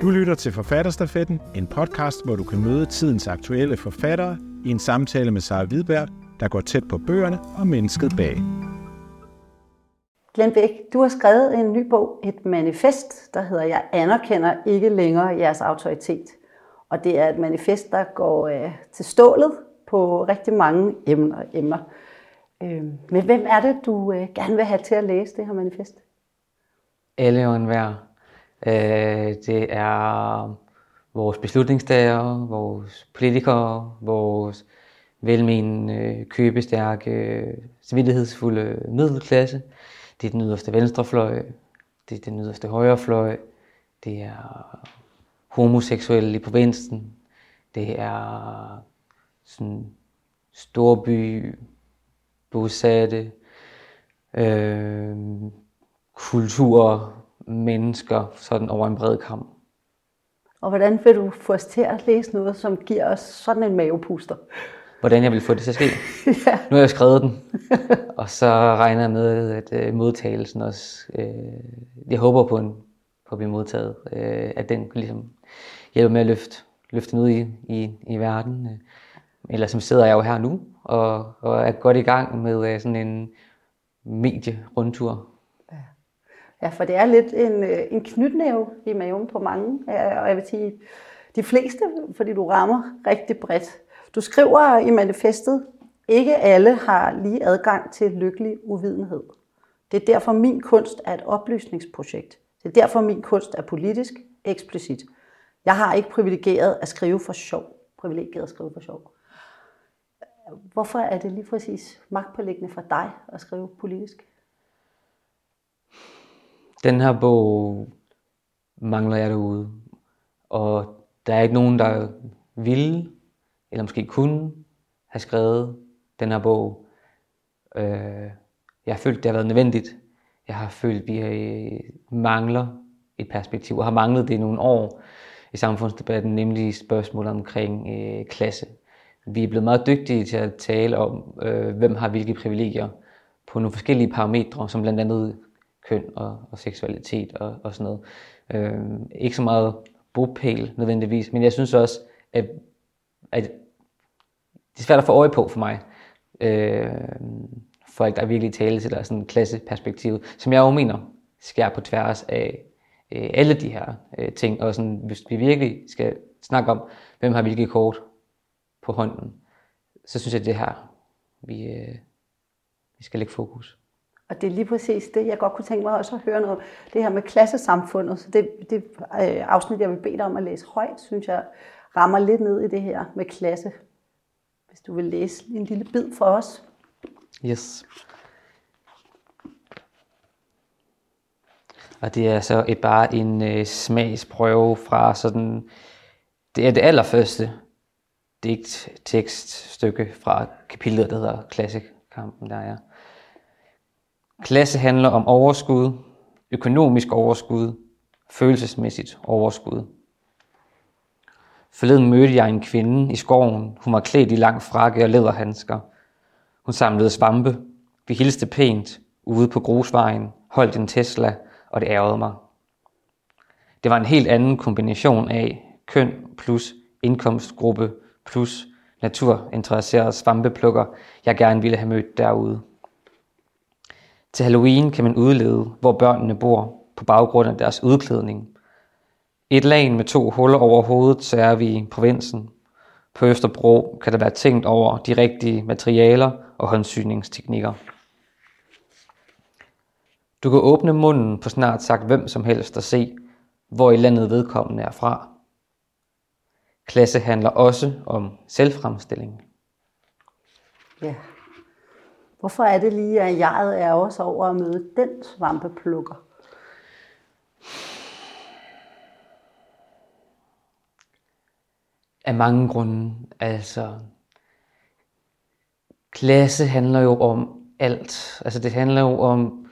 Du lytter til Forfatterstafetten, en podcast, hvor du kan møde tidens aktuelle forfattere i en samtale med Sara Hvidberg, der går tæt på bøgerne og mennesket bag. Glenn Bæk, du har skrevet en ny bog, et manifest, der hedder Jeg anerkender ikke længere jeres autoritet. Og det er et manifest, der går øh, til stålet på rigtig mange emner. emner. Øh, men hvem er det, du øh, gerne vil have til at læse det her manifest? Alle og enhver. Øh, det er vores beslutningstagere, vores politikere, vores velmenende, købestærke, civillighedsfulde middelklasse. Det er den yderste venstrefløj, det er den yderste højrefløj, det er homoseksuelle i provinsen, det er sådan storby, bosatte, øh, kultur, mennesker sådan over en bred kamp. Og hvordan vil du få os til at læse noget, som giver os sådan en mavepuster? Hvordan jeg vil få det til at ske? ja. Nu har jeg skrevet den, og så regner jeg med, at uh, modtagelsen også, uh, jeg håber på, en, på at blive modtaget, uh, at den ligesom hjælper med at løfte, løfte den ud i, i, i verden. Uh, ellers så sidder jeg jo her nu, og, og er godt i gang med uh, sådan en medierundtur Ja, for det er lidt en, øh, en knytnæve i maven på mange, øh, og jeg vil sige de fleste, fordi du rammer rigtig bredt. Du skriver i manifestet, ikke alle har lige adgang til lykkelig uvidenhed. Det er derfor min kunst er et oplysningsprojekt. Det er derfor min kunst er politisk eksplicit. Jeg har ikke privilegeret at skrive for sjov. Privilegeret at skrive for sjov. Hvorfor er det lige præcis magtpålæggende for dig at skrive politisk? Den her bog mangler jeg derude. Og der er ikke nogen, der ville, eller måske kunne, have skrevet den her bog. Øh, jeg har følt, det har været nødvendigt. Jeg har følt, vi øh, mangler et perspektiv, og har manglet det i nogle år i samfundsdebatten, nemlig spørgsmål omkring øh, klasse. Vi er blevet meget dygtige til at tale om, øh, hvem har hvilke privilegier på nogle forskellige parametre, som blandt andet køn og, og seksualitet og, og sådan noget. Øh, ikke så meget bopæl nødvendigvis, men jeg synes også, at, at det er svært at få øje på for mig. Øh, folk, der virkelig tale til der sådan klasseperspektiv, som jeg jo mener skær på tværs af øh, alle de her øh, ting. Og sådan, hvis vi virkelig skal snakke om, hvem har hvilke kort på hånden, så synes jeg, det er her, vi, øh, vi skal lægge fokus. Og det er lige præcis det, jeg godt kunne tænke mig også at høre noget. Det her med klassesamfundet. Så det, det øh, afsnit, jeg vil bede dig om at læse højt, synes jeg rammer lidt ned i det her med klasse. Hvis du vil læse en lille bid for os. Yes. Og det er så et, bare en øh, smagsprøve fra sådan, det er det allerførste digt, tekststykke fra kapitlet, der hedder Klassekampen, der er. Klasse handler om overskud, økonomisk overskud, følelsesmæssigt overskud. Forleden mødte jeg en kvinde i skoven. Hun var klædt i lang frakke og læderhandsker. Hun samlede svampe. Vi hilste pænt ude på grusvejen, holdt en Tesla, og det ærgede mig. Det var en helt anden kombination af køn plus indkomstgruppe plus naturinteresseret svampeplukker, jeg gerne ville have mødt derude. Til Halloween kan man udlede, hvor børnene bor på baggrund af deres udklædning. Et lag med to huller over hovedet, så er vi i provinsen. På Østerbro kan der være tænkt over de rigtige materialer og håndsyningsteknikker. Du kan åbne munden på snart sagt hvem som helst og se, hvor i landet vedkommende er fra. Klasse handler også om selvfremstilling. Ja. Hvorfor er det lige, at jeg er også over at møde den svampeplukker? Af mange grunde. Altså, klasse handler jo om alt. Altså, det handler jo om,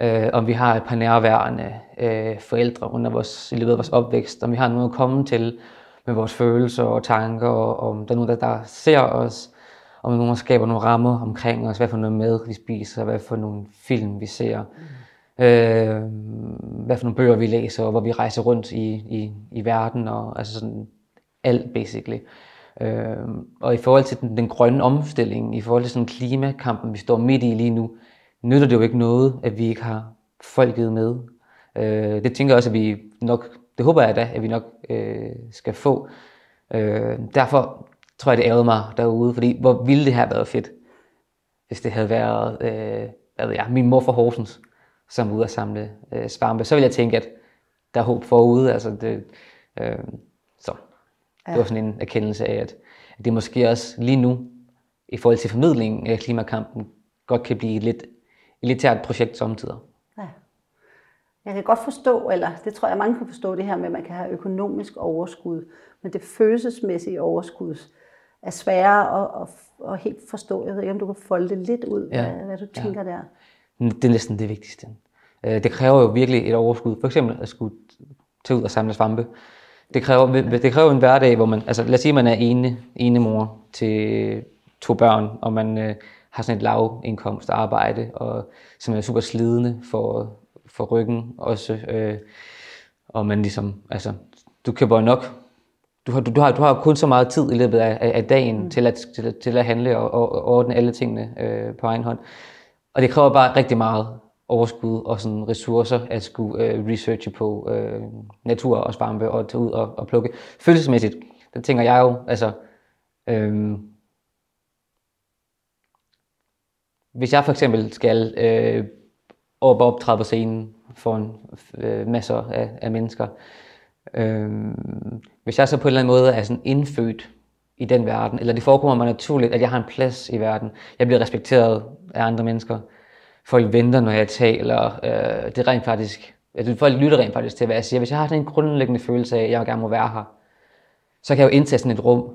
øh, om vi har et par nærværende øh, forældre under vores, i løbet af vores opvækst, om vi har noget at komme til med vores følelser og tanker, og om der er nogen, der, der ser os, om nogen skaber nogle rammer omkring os, hvad for noget mad vi spiser, hvad for nogle film vi ser. Mm. Øh, hvad for nogle bøger vi læser, og hvor vi rejser rundt i, i, i verden, og altså sådan alt basically. Øh, og i forhold til den, den grønne omstilling, i forhold til sådan klimakampen, vi står midt i lige nu, nytter det jo ikke noget, at vi ikke har folket med. Øh, det tænker jeg også, at vi nok, det håber jeg da, at vi nok øh, skal få. Øh, derfor tror jeg, det ærede mig derude, fordi hvor ville det have været fedt, hvis det havde været, øh, hvad ved jeg, min mor fra Horsens, som var ude at samle øh, svampe. Så ville jeg tænke, at der er håb forude. Altså det, øh, så ja. det var sådan en erkendelse af, at, at det måske også lige nu, i forhold til formidlingen af klimakampen, godt kan blive et lidt elitært projekt samtidig. Ja. Jeg kan godt forstå, eller det tror jeg, mange kan forstå det her med, at man kan have økonomisk overskud, men det følelsesmæssige overskud er sværere at, at, at helt forstå. Jeg ved ikke, om du kan folde det lidt ud, ja. hvad, hvad du tænker ja. der. Det er næsten det vigtigste. Øh, det kræver jo virkelig et overskud. For eksempel at skulle tage ud og samle svampe. Det kræver, det kræver en hverdag, hvor man, altså lad os sige, at man er ene, ene mor til to børn, og man øh, har sådan et lav indkomst arbejde, og som er super slidende for, for ryggen også. Øh, og man ligesom, altså, du køber nok du har, du, du, har, du har kun så meget tid i løbet af, af dagen mm. til, at, til, til at handle og, og, og ordne alle tingene øh, på egen hånd. Og det kræver bare rigtig meget overskud og sådan ressourcer at skulle øh, researche på øh, natur og svampe og tage ud og, og plukke. Følelsesmæssigt, der tænker jeg jo, altså, øh, hvis jeg for eksempel skal øh, op og optræde på scenen for en øh, masser af, af mennesker, øh, Øhm, hvis jeg så på en eller anden måde er sådan indfødt i den verden, eller det forekommer mig naturligt, at jeg har en plads i verden, jeg bliver respekteret af andre mennesker, folk venter, når jeg taler, øh, det er rent faktisk, altså folk lytter rent faktisk til, hvad jeg siger. Hvis jeg har sådan en grundlæggende følelse af, at jeg gerne må være her, så kan jeg jo indtage sådan et rum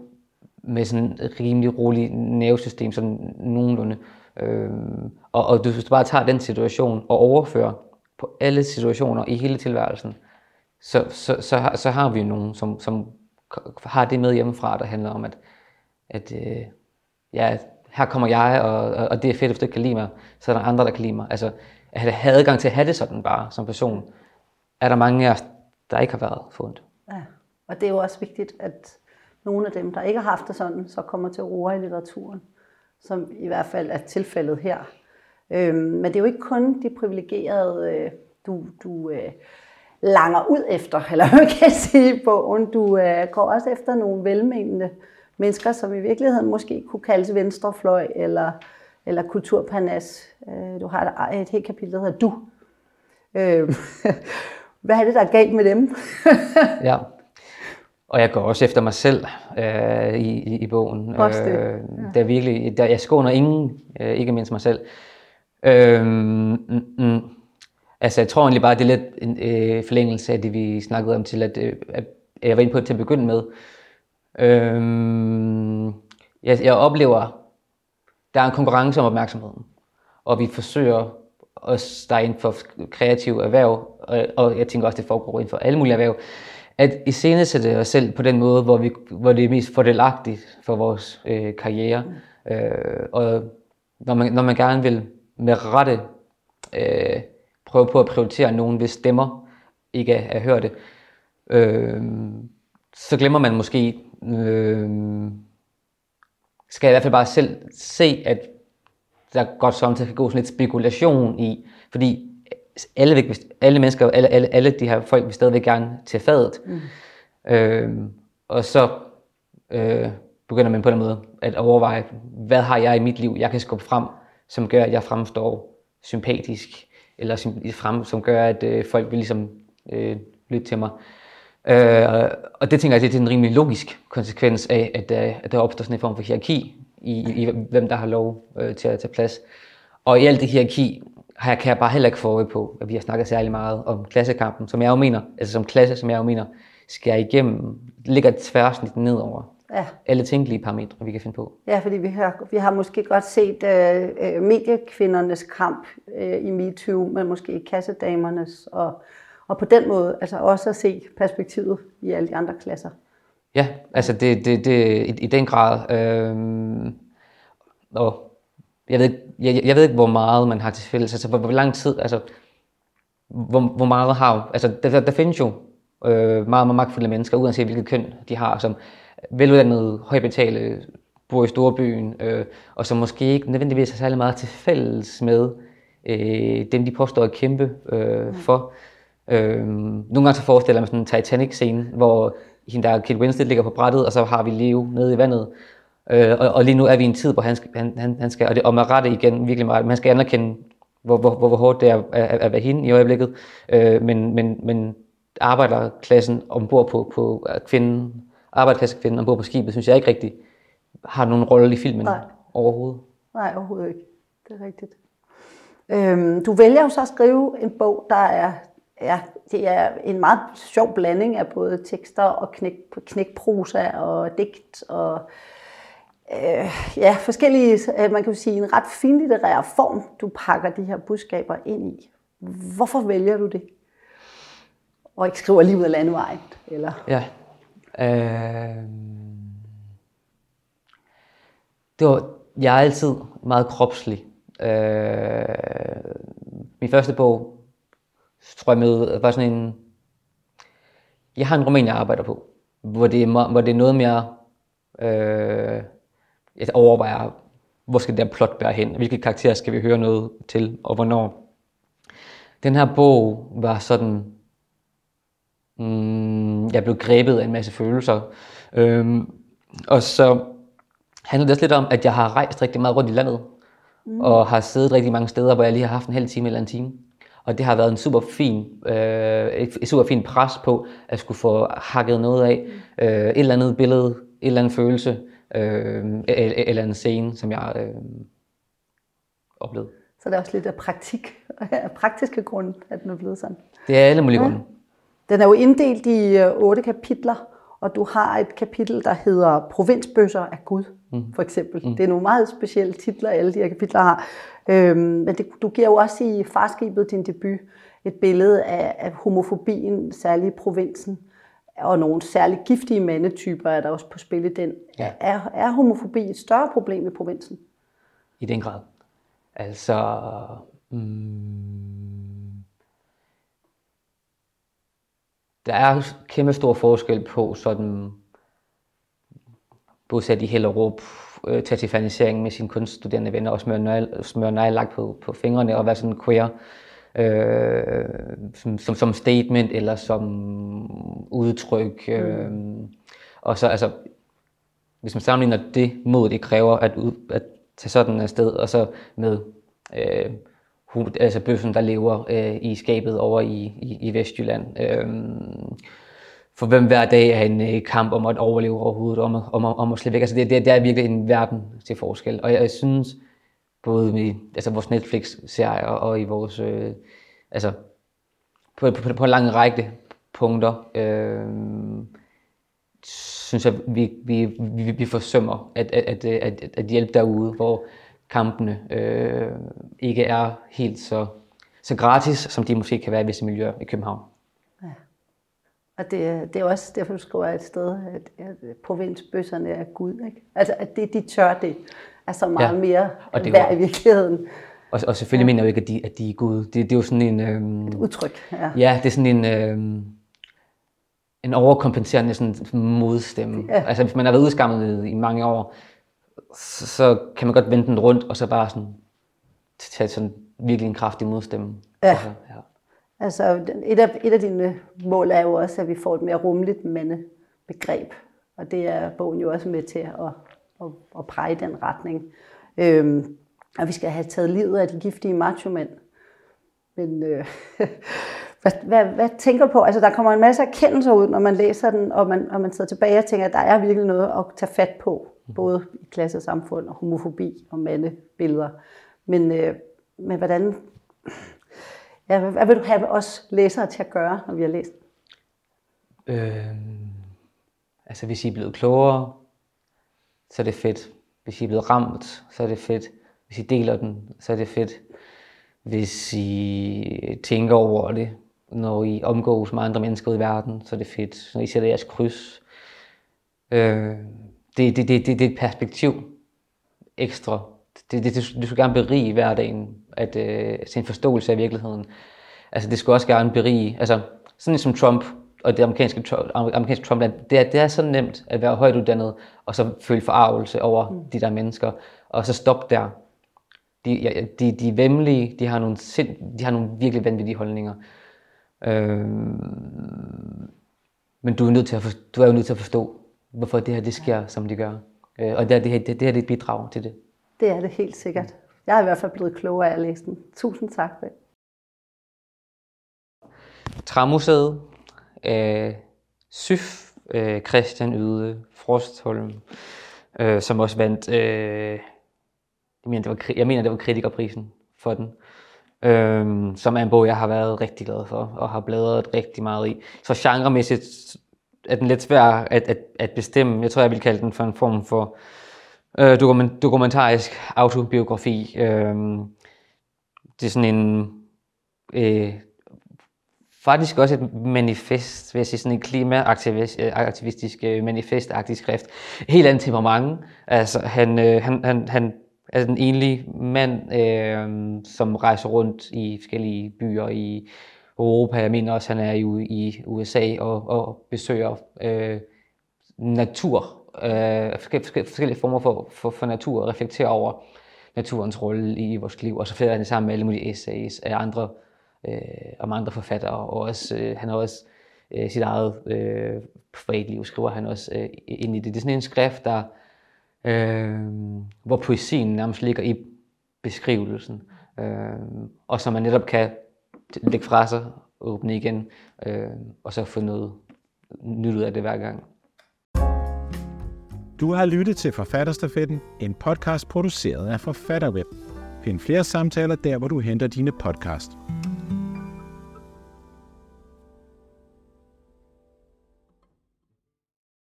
med sådan et rimelig roligt nervesystem, sådan nogenlunde. Øh, og, og hvis du bare tager den situation og overfører på alle situationer i hele tilværelsen, så, så, så, så har vi jo nogen, som, som har det med hjemmefra, der handler om, at, at øh, ja, her kommer jeg, og, og det er fedt, hvis du ikke kan lide mig, så er der andre, der kan lide mig. Altså, at have adgang til at have det sådan bare, som person, er der mange af os, der ikke har været fundet. Ja, og det er jo også vigtigt, at nogle af dem, der ikke har haft det sådan, så kommer til ro i litteraturen, som i hvert fald er tilfældet her. Øhm, men det er jo ikke kun de privilegerede, øh, du, du øh, langer ud efter, eller man kan sige i bogen. Du øh, går også efter nogle velmenende mennesker, som i virkeligheden måske kunne kaldes venstrefløj eller, eller kulturpanas. Øh, du har et, et helt kapitel, der hedder Du. Øh, hvad er det, der er galt med dem? ja, og jeg går også efter mig selv øh, i, i, i bogen. Også det. Øh, ja. der er virkelig, der, jeg skåner ingen, øh, ikke mindst mig selv. Øh, mm, mm, Altså, jeg tror egentlig bare, det er lidt en øh, forlængelse af det, vi snakkede om til, at, øh, at jeg var inde på til at begynde med. Øhm, jeg, jeg oplever, der er en konkurrence om opmærksomheden, og vi forsøger os, der er inden for kreative erhverv, og, og jeg tænker også, det foregår inden for alle mulige erhverv, at iscenesætte os selv på den måde, hvor, vi, hvor det er mest fordelagtigt for vores øh, karriere. Øh, og når man, når man gerne vil med rette øh, prøve på at prioritere nogen, hvis stemmer ikke er, er hørte, øh, så glemmer man måske, øh, skal jeg i hvert fald bare selv se, at der godt samtidig kan gå sådan lidt spekulation i, fordi alle, vil, alle mennesker, alle, alle, alle de her folk vil stadigvæk gerne til fadet. Mm. Øh, og så øh, begynder man på den måde at overveje, hvad har jeg i mit liv, jeg kan skubbe frem, som gør, at jeg fremstår sympatisk, eller som, frem, som gør, at øh, folk vil ligesom øh, lytte til mig. Øh, og det tænker jeg, det er en rimelig logisk konsekvens af, at, øh, at der opstår sådan en form for hierarki i, i, i hvem der har lov øh, til at tage plads. Og i alt det hierarki har jeg, kan jeg bare heller ikke få på, at vi har snakket særlig meget om klassekampen, som jeg jo mener, altså som klasse, som jeg jo mener, skal igennem, ligger tværsnit nedover ja. alle tænkelige parametre, vi kan finde på. Ja, fordi vi har, vi har måske godt set øh, øh mediekvindernes kamp øh, i MeToo, men måske kassedamernes, og, og på den måde altså også at se perspektivet i alle de andre klasser. Ja, altså det, det, det i, i den grad. Øh, og jeg ved, jeg, jeg ved ikke, hvor meget man har til fælles, altså hvor, hvor lang tid, altså hvor, hvor meget har, altså der, der, der findes jo øh, meget, meget magtfulde mennesker, uanset hvilket køn de har, som veluddannede, højbetale, bor i storbyen, øh, og som måske ikke nødvendigvis har særlig meget til fælles med øh, dem, de påstår at kæmpe øh, for. Øh, nogle gange så forestiller jeg mig sådan en Titanic-scene, hvor hende der Kate Winslet ligger på brættet, og så har vi Leo nede i vandet. Øh, og, og lige nu er vi i en tid, hvor han skal, han, han, han skal og, det, og med rette igen virkelig meget, man skal anerkende, hvor, hvor, hvor, hvor hårdt det er at, at, at være hende i øjeblikket. Øh, men, men, men arbejderklassen ombord på, på kvinden, arbejderklassekvinden ombord på skibet, synes jeg ikke rigtig har nogen rolle i filmen Nej. overhovedet. Nej, overhovedet ikke. Det er rigtigt. Øhm, du vælger jo så at skrive en bog, der er, ja, det er en meget sjov blanding af både tekster og knæk, knækprosa og digt og øh, ja, forskellige, øh, man kan jo sige, en ret finlitterær form, du pakker de her budskaber ind i. Hvorfor vælger du det? Og ikke skriver lige ud af landevejen? Eller? Ja. Øh... Det var, jeg er altid meget kropslig. Øh... Min første bog, tror jeg med, var sådan en... Jeg har en roman, jeg arbejder på, hvor det er, hvor det er noget mere... Øh... Jeg overvejer, hvor skal det der plot bære hen? Hvilke karakterer skal vi høre noget til, og hvornår? Den her bog var sådan Mm, jeg blev grebet af en masse følelser. Øhm, og så handler det også lidt om, at jeg har rejst rigtig meget rundt i landet, mm. og har siddet rigtig mange steder, hvor jeg lige har haft en halv time eller en time. Og det har været en super fin, øh, et, super fint pres på, at skulle få hakket noget af. Øh, et eller andet billede, et eller andet følelse, øh, eller, eller en scene, som jeg øh, oplevede. Så det er også lidt af praktik, af praktiske grunde, at den er blevet sådan. Det er alle mulige ja. grunde. Den er jo inddelt i øh, otte kapitler, og du har et kapitel, der hedder Provinsbøsser af Gud, mm. for eksempel. Mm. Det er nogle meget specielle titler, alle de her kapitler har. Øhm, men det, du giver jo også i Farskibet din debut et billede af, af homofobien, særligt i provinsen, og nogle særligt giftige mandetyper er der også på spil i den. Ja. Er, er homofobi et større problem i provinsen? I den grad. Altså, mm, der er kæmpe stor forskel på sådan bosat i Hellerup, øh, tage til fanisering med sine kunststuderende venner og smøre, nøgle, smøre nejlagt på, på fingrene og være sådan queer øh, som, som, som statement eller som udtryk. Øh, og så altså, hvis man sammenligner det mod, det kræver at, ud, at tage sådan et sted, og så med øh, altså bøffen, der lever øh, i skabet over i, i, i Vestjylland. Øh, for hvem hver dag er en øh, kamp om at overleve overhovedet, om at, om, om at slippe væk. Altså det, det, det er virkelig en verden til forskel. Og jeg, jeg synes, både i altså vores Netflix-serier og i vores, øh, altså på, på, på en lang række punkter, øh, synes jeg, vi, vi, vi, vi forsømmer at, at, at, at, at hjælpe derude, hvor kampene øh, ikke er helt så, så gratis, som de måske kan være i visse miljøer i København. Og det, er- det er også derfor, du skriver et sted, at, at provinsbøsserne er Gud. Ikke? Altså, at det, de tør det, er så meget Ja, ja. mere og det værd var- i virkeligheden. Og, og selvfølgelig ja. mener jeg jo ikke, at de, at de er Gud. Det, det er jo sådan en... Øh, Udtryk, ja. Ja, det er sådan en, øh, en overkompenserende sådan modstemme. Ja. Ja. Altså hvis man har været udskammet i mange år, så, så kan man godt vende den rundt, og så bare sådan tage sådan virkelig en kraftig modstemme. Ja. Altså, ja. Altså, et af, et af dine mål er jo også, at vi får et mere rummeligt mandebegreb. Og det er bogen jo også med til at, at, at præge den retning. Øhm, og vi skal have taget livet af de giftige machomænd. Men øh, hvad, hvad, hvad tænker du på? Altså, der kommer en masse erkendelser ud, når man læser den, og man, og man sidder tilbage og tænker, at der er virkelig noget at tage fat på. Både i klasse og samfund, og homofobi og mandebilleder. Men, øh, men hvordan, Ja, hvad, vil du have os læsere til at gøre, når vi har læst? Øh, altså hvis I er blevet klogere, så er det fedt. Hvis I er blevet ramt, så er det fedt. Hvis I deler den, så er det fedt. Hvis I tænker over det, når I omgås med andre mennesker i verden, så er det fedt. Når I sætter jeres kryds. Øh, det, det, det, det, det er et perspektiv ekstra. Det, det, det, det skal gerne berige hverdagen, at øh, se en forståelse af virkeligheden. Altså, det skulle også gerne berige. Altså, sådan som Trump og det amerikanske, amerikanske Trump, det er, det er så nemt at være højt uddannet, og så føle forarvelse over mm. de der mennesker, og så stoppe der. De, ja, de, de er vemmelige, de har nogle, sind, de har nogle virkelig vanvittige holdninger. Øhm, men du er, nødt til at forstå, du er jo nødt til at forstå, hvorfor det her det sker, som det gør. Øh, og det, her, det, her, det, det her det er et bidrag til det. Det er det helt sikkert. Jeg er i hvert fald blevet klogere af at læse den. Tusind tak for det. Træmuseet, øh, Syf, øh, Christian Yde, Frostholm, øh, som også vandt, øh, jeg, mener, det var, jeg mener, det var kritikerprisen for den. Øh, som er en bog, jeg har været rigtig glad for, og har bladret rigtig meget i. Så genremæssigt er den lidt svær at, at, at bestemme. Jeg tror, jeg vil kalde den for en form for øh, dokument, dokumentarisk autobiografi. Øh, det er sådan en... Øh, faktisk også et manifest, vil jeg sige, sådan en klimaaktivistisk øh, øh, manifestagtig skrift. Helt andet temperament. Altså, han, øh, han, han, han er den enlige mand, øh, som rejser rundt i forskellige byer i Europa. Jeg mener også, han er jo i USA og, og besøger øh, natur, øh, forskellige, forskellige former for, for, for natur, og reflekterer over naturens rolle i vores liv, og så fælder han sammen med alle mulige essays af andre, øh, om andre forfattere, og også, øh, han har også øh, sit eget øh, privatliv, skriver han også øh, ind i det. Det er sådan en skrift, der, øh, hvor poesien nærmest ligger i beskrivelsen, øh, og så man netop kan lægge fra sig, åbne igen, øh, og så få noget nyt ud af det hver gang. Du har lyttet til Forfatterstafetten, en podcast produceret af Forfatterweb. Find flere samtaler der, hvor du henter dine podcast.